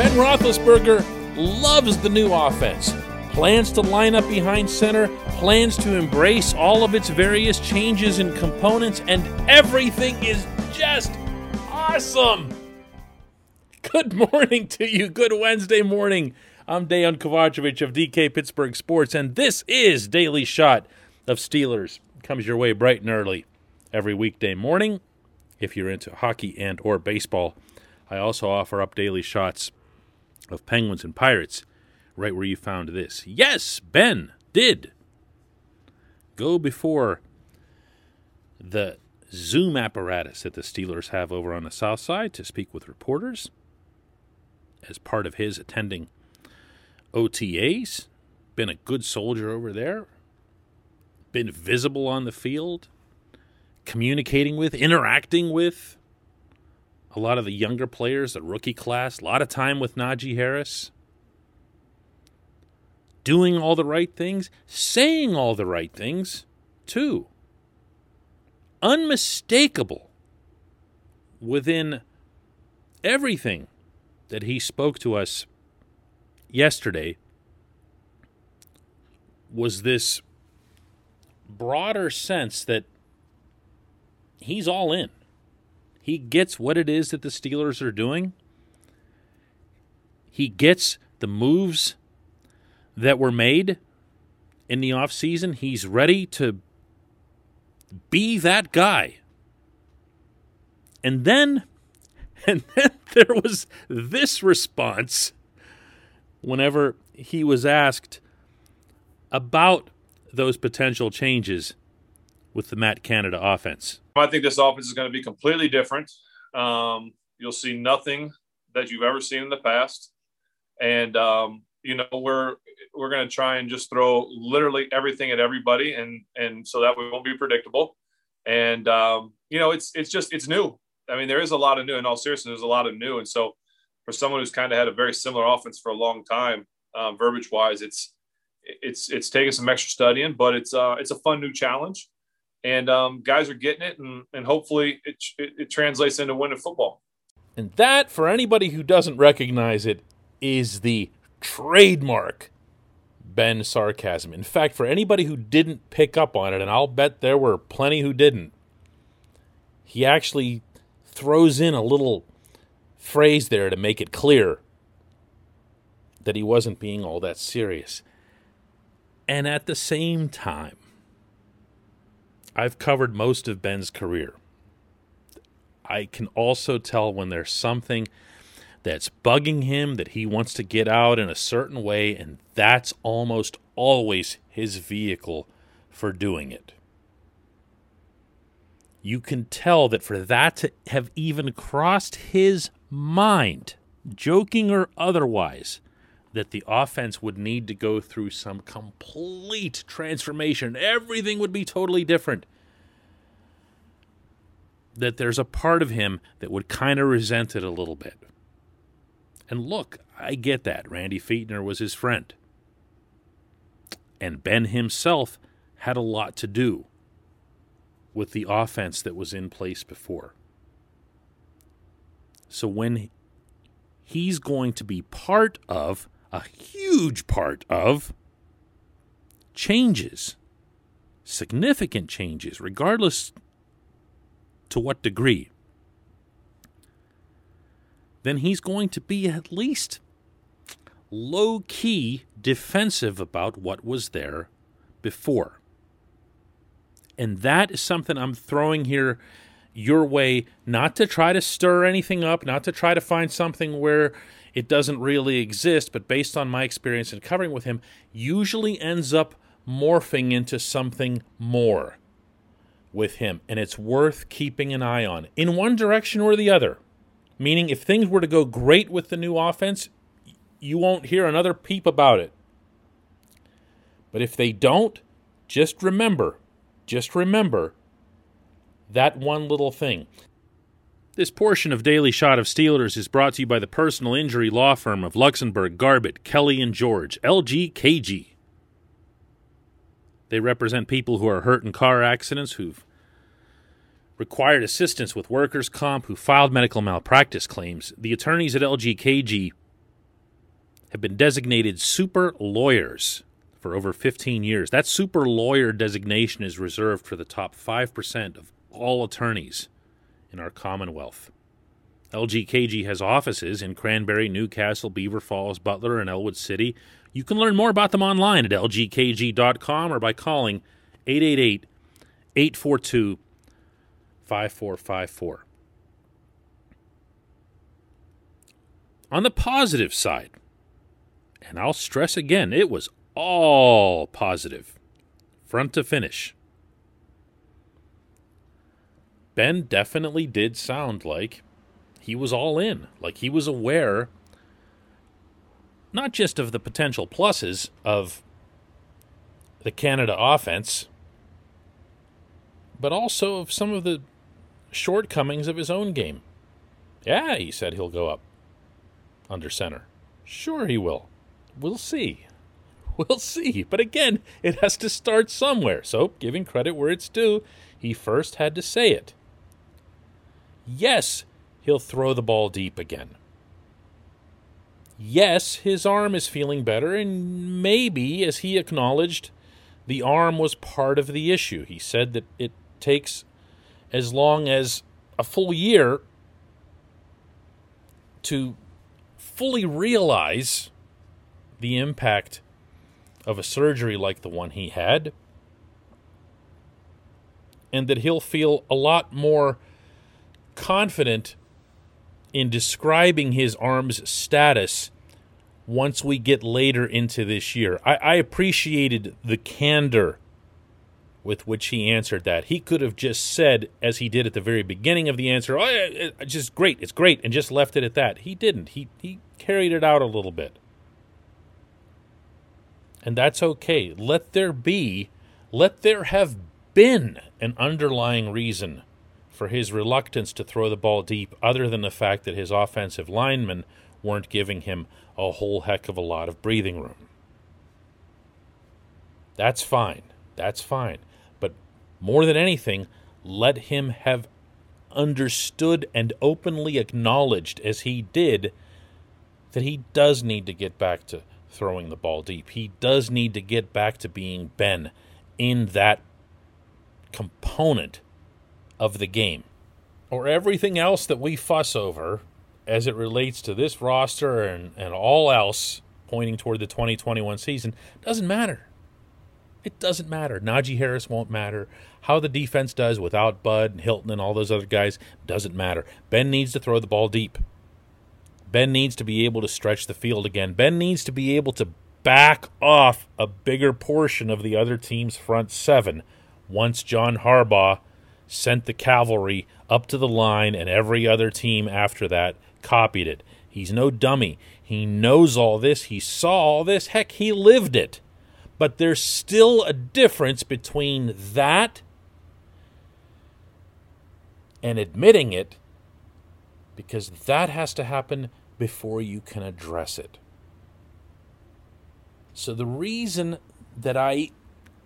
Ben Roethlisberger loves the new offense. Plans to line up behind center, plans to embrace all of its various changes and components, and everything is just awesome. Good morning to you. Good Wednesday morning. I'm Dejan Kovacevic of DK Pittsburgh Sports, and this is Daily Shot of Steelers. Comes your way bright and early every weekday morning. If you're into hockey and or baseball, I also offer up daily shots of Penguins and Pirates right where you found this. Yes, Ben did go before the Zoom apparatus that the Steelers have over on the south side to speak with reporters as part of his attending OTAs. Been a good soldier over there. Been visible on the field, communicating with, interacting with a lot of the younger players, the rookie class, a lot of time with Najee Harris. Doing all the right things, saying all the right things, too. Unmistakable within everything that he spoke to us yesterday was this broader sense that he's all in. He gets what it is that the Steelers are doing. He gets the moves that were made in the offseason. He's ready to be that guy. And then and then there was this response whenever he was asked about those potential changes with the Matt Canada offense. I think this offense is going to be completely different. Um, you'll see nothing that you've ever seen in the past, and um, you know we're we're going to try and just throw literally everything at everybody, and and so that we won't be predictable. And um, you know it's it's just it's new. I mean there is a lot of new. In all seriousness, there's a lot of new, and so for someone who's kind of had a very similar offense for a long time, um, verbiage wise, it's it's it's taken some extra studying, but it's uh, it's a fun new challenge and um, guys are getting it, and, and hopefully it, it, it translates into winning football. And that, for anybody who doesn't recognize it, is the trademark Ben sarcasm. In fact, for anybody who didn't pick up on it, and I'll bet there were plenty who didn't, he actually throws in a little phrase there to make it clear that he wasn't being all that serious. And at the same time, I've covered most of Ben's career. I can also tell when there's something that's bugging him that he wants to get out in a certain way, and that's almost always his vehicle for doing it. You can tell that for that to have even crossed his mind, joking or otherwise, that the offense would need to go through some complete transformation. Everything would be totally different. That there's a part of him that would kind of resent it a little bit. And look, I get that. Randy Fichtner was his friend. And Ben himself had a lot to do with the offense that was in place before. So when he's going to be part of a huge part of changes, significant changes, regardless to what degree, then he's going to be at least low key defensive about what was there before. And that is something I'm throwing here your way, not to try to stir anything up, not to try to find something where it doesn't really exist, but based on my experience in covering with him, usually ends up morphing into something more with him. And it's worth keeping an eye on in one direction or the other. Meaning, if things were to go great with the new offense, you won't hear another peep about it. But if they don't, just remember, just remember that one little thing. This portion of Daily Shot of Steelers is brought to you by the personal injury law firm of Luxenberg, Garbett, Kelly, and George, LGKG. They represent people who are hurt in car accidents, who've required assistance with workers' comp, who filed medical malpractice claims. The attorneys at LGKG have been designated super lawyers for over 15 years. That super lawyer designation is reserved for the top 5% of all attorneys in our Commonwealth. LGKG has offices in Cranberry, New Castle, Beaver Falls, Butler, and Ellwood City. You can learn more about them online at lgkg.com or by calling 888 842 5454. On the positive side, and I'll stress again, it was all positive, front to finish. Ben definitely did sound like he was all in, like he was aware not just of the potential pluses of the Canada offense, but also of some of the shortcomings of his own game. Yeah, he said he'll go up under center. Sure, he will. We'll see. We'll see. But again, it has to start somewhere. So, giving credit where it's due, he first had to say it. Yes, he'll throw the ball deep again. Yes, his arm is feeling better, and maybe, as he acknowledged, the arm was part of the issue. He said that it takes as long as a full year to fully realize the impact of a surgery like the one he had, and that he'll feel a lot more confident in describing his arm's status once we get later into this year. I, I, appreciated the candor with which he answered that. He could have just said, as he did at the very beginning of the answer, "Oh, just great, it's great," and just left it at that. He didn't. He he carried it out a little bit, and that's okay. Let there be, let there have been an underlying reason for his reluctance to throw the ball deep, other than the fact that his offensive linemen weren't giving him a whole heck of a lot of breathing room. That's fine. That's fine. But more than anything, let him have understood and openly acknowledged, as he did, that he does need to get back to throwing the ball deep. He does need to get back to being Ben in that component of the game or everything else that we fuss over as it relates to this roster and, and all else pointing toward the 2021 season doesn't matter. It doesn't matter. Najee Harris won't matter. How the defense does without Bud and Hilton and all those other guys doesn't matter. Ben needs to throw the ball deep. Ben needs to be able to stretch the field again. Ben needs to be able to back off a bigger portion of the other team's front seven once John Harbaugh sent the cavalry up to the line, and every other team after that copied it. He's no dummy. He knows all this. He saw all this. Heck, he lived it. But there's still a difference between that and admitting it because that has to happen before you can address it. So the reason that I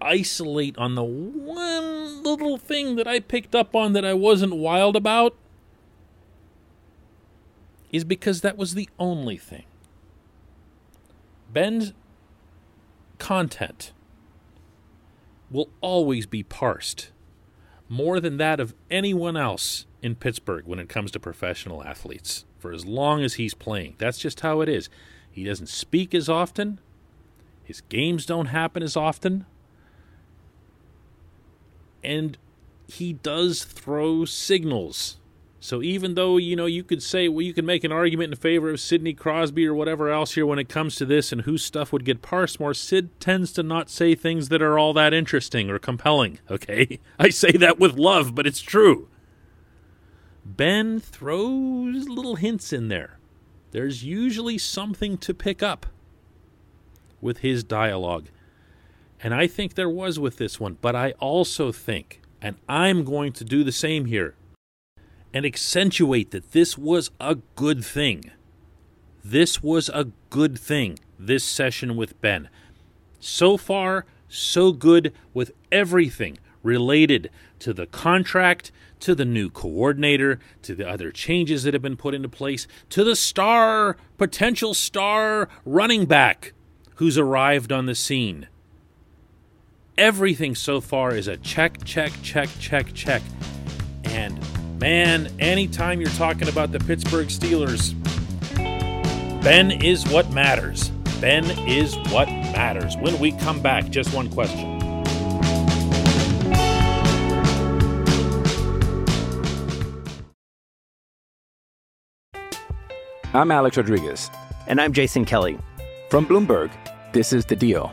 isolate on the one little thing that I picked up on that I wasn't wild about is because that was the only thing. Ben's content will always be parsed more than that of anyone else in Pittsburgh when it comes to professional athletes for as long as he's playing. That's just how it is. He doesn't speak as often, his games don't happen as often, and he does throw signals. So even though you know you could say well you could make an argument in favor of Sidney Crosby or whatever else here when it comes to this and whose stuff would get parsed more, Sid tends to not say things that are all that interesting or compelling. Okay, I say that with love, but it's true. Ben throws little hints in there. There's usually something to pick up with his dialogue. And I think there was with this one, but I also think, and I'm going to do the same here, and accentuate that this was a good thing. This was a good thing, this session with Ben. So far, so good with everything related to the contract, to the new coordinator, to the other changes that have been put into place, to the star, potential star running back who's arrived on the scene. Everything so far is a check, check, check, check, check. And man, anytime you're talking about the Pittsburgh Steelers, Ben is what matters. Ben is what matters. When we come back, just one question. I'm Alex Rodriguez. And I'm Jason Kelly. From Bloomberg, this is The Deal.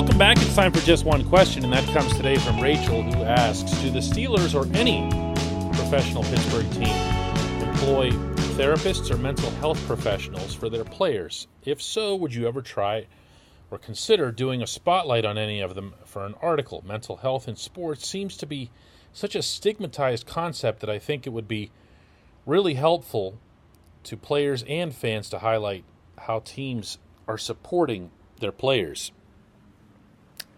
Welcome back. It's time for just one question, and that comes today from Rachel, who asks Do the Steelers or any professional Pittsburgh team employ therapists or mental health professionals for their players? If so, would you ever try or consider doing a spotlight on any of them for an article? Mental health in sports seems to be such a stigmatized concept that I think it would be really helpful to players and fans to highlight how teams are supporting their players.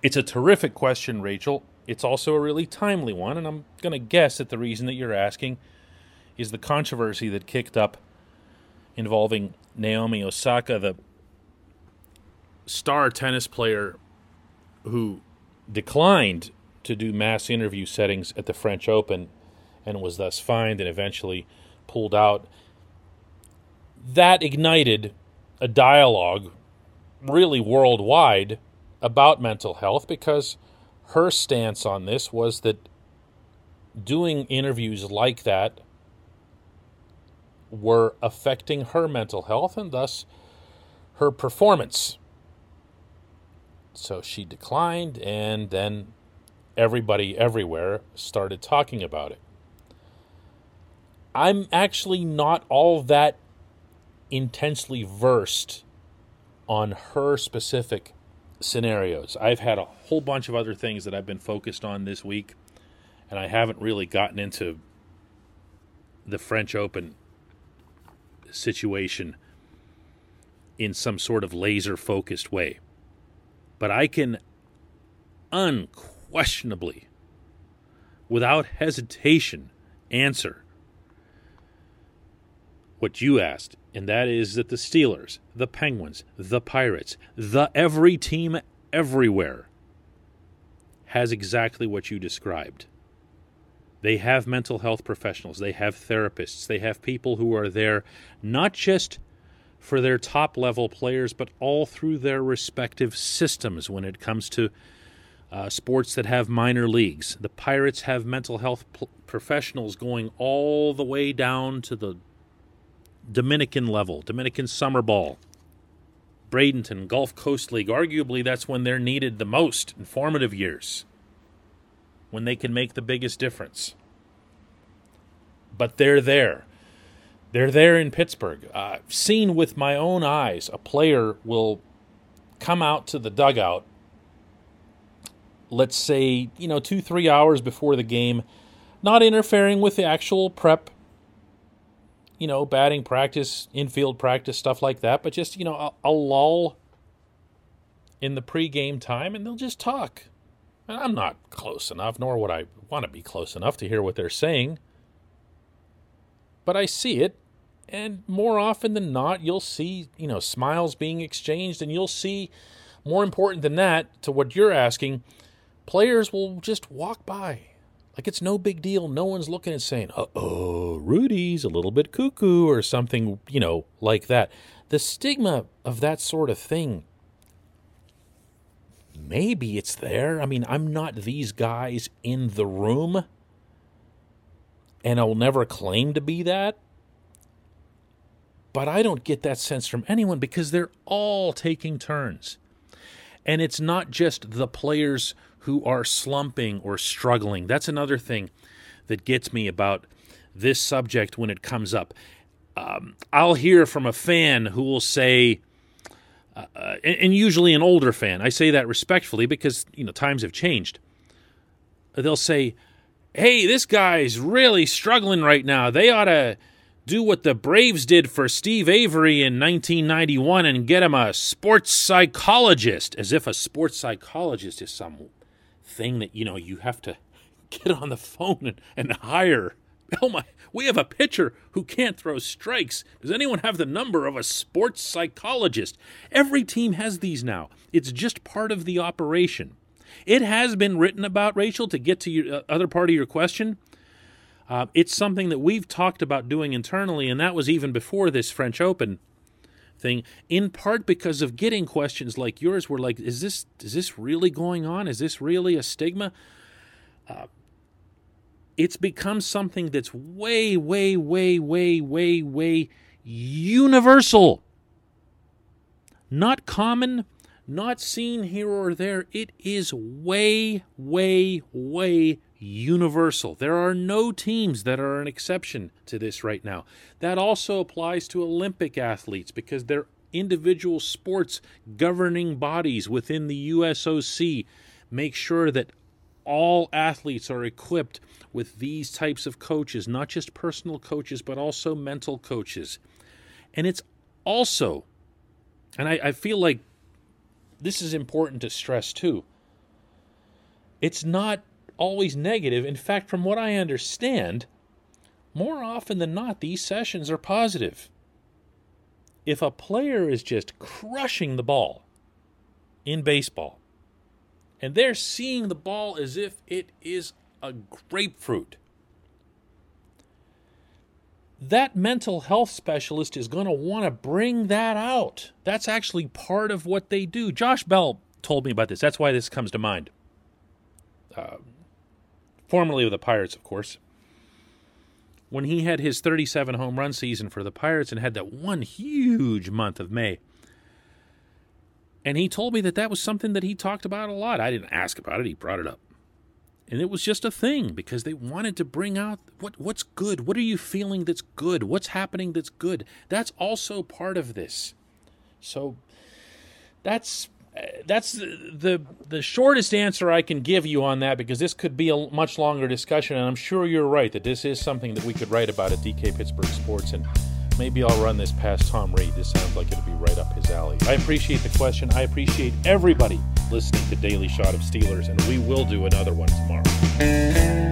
It's a terrific question, Rachel. It's also a really timely one, and I'm going to guess that the reason that you're asking is the controversy that kicked up involving Naomi Osaka, the star tennis player who declined to do mass interview settings at the French Open and was thus fined and eventually pulled out. That ignited a dialogue really worldwide about mental health because her stance on this was that doing interviews like that were affecting her mental health and thus her performance. So she declined, and then everybody everywhere started talking about it. I'm actually not all that intensely versed on her specific scenarios. I've had a whole bunch of other things that I've been focused on this week, and I haven't really gotten into the French Open situation in some sort of laser focused way. But I can unquestionably, without hesitation, answer what you asked, and that is that the Steelers, the Penguins, the Pirates, the every team everywhere has exactly what you described. They have mental health professionals, they have therapists, they have people who are there not just for their top level players, but all through their respective systems when it comes to uh, sports that have minor leagues. The Pirates have mental health p- professionals going all the way down to the Dominican level, Dominican summer ball, Bradenton, Gulf Coast League. Arguably, that's when they're needed the most in formative years, when they can make the biggest difference. But they're there. They're there in Pittsburgh. I've seen with my own eyes, a player will come out to the dugout let's say, you know, two, three hours before the game, not interfering with the actual prep, you know, batting practice, infield practice, stuff like that, but just, you know, a, a lull in the pregame time and they'll just talk. And I'm not close enough, nor would I want to be close enough to hear what they're saying. But I see it, and more often than not, you'll see, you know, smiles being exchanged, and you'll see, more important than that, to what you're asking, players will just walk by. Like it's no big deal. No one's looking and saying, uh oh, Rudy's a little bit cuckoo or something, you know, like that. The stigma of that sort of thing, maybe it's there. I mean, I'm not these guys in the room, and I'll never claim to be that. But I don't get that sense from anyone because they're all taking turns. And it's not just the players who are slumping or struggling. That's another thing that gets me about this subject when it comes up. Um, I'll hear from a fan who will say, uh, uh, and, and usually an older fan, I say that respectfully because you know times have changed. They'll say, "Hey, this guy's really struggling right now. They ought to." do what the Braves did for Steve Avery in 1991 and get him a sports psychologist, as if a sports psychologist is some thing that you know you have to get on the phone and, and hire. Oh my, we have a pitcher who can't throw strikes. Does anyone have the number of a sports psychologist? Every team has these now. It's just part of the operation. It has been written about, Rachel, to get to your uh, other part of your question. Uh, it's something that we've talked about doing internally, and that was even before this French Open thing in part because of getting questions like yours were like is this is this really going on? Is this really a stigma? Uh, it's become something that's way way way way way way universal. Not common not seen here or there. It is way way way universal. There are no teams that are an exception to this right now. That also applies to Olympic athletes because they're individual sports governing bodies within the USOC make sure that all athletes are equipped with these types of coaches, not just personal coaches, but also mental coaches. And it's also, and I, I feel like this is important to stress too, it's not always negative. In fact, from what I understand, more often than not, these sessions are positive. If a player is just crushing the ball in baseball, and they're seeing the ball as if it is a grapefruit, that mental health specialist is going to want to bring that out. That's actually part of what they do. Josh Bell told me about this. That's why this comes to mind. Uh, formerly with the Pirates, of course, when he had his 37 home run season for the Pirates and had that one huge month of May. And he told me that that was something that he talked about a lot. I didn't ask about it, he brought it up. And it was just a thing because they wanted to bring out what what's good. What are you feeling that's good? What's happening that's good? That's also part of this. So that's that's the the shortest answer I can give you on that because this could be a much longer discussion, and I'm sure you're right that this is something that we could write about at DK Pittsburgh Sports, and maybe I'll run this past Tom Reed. This sounds like it'll be right up his alley. I appreciate the question. I appreciate everybody listening to Daily Shot of Steelers, and we will do another one tomorrow.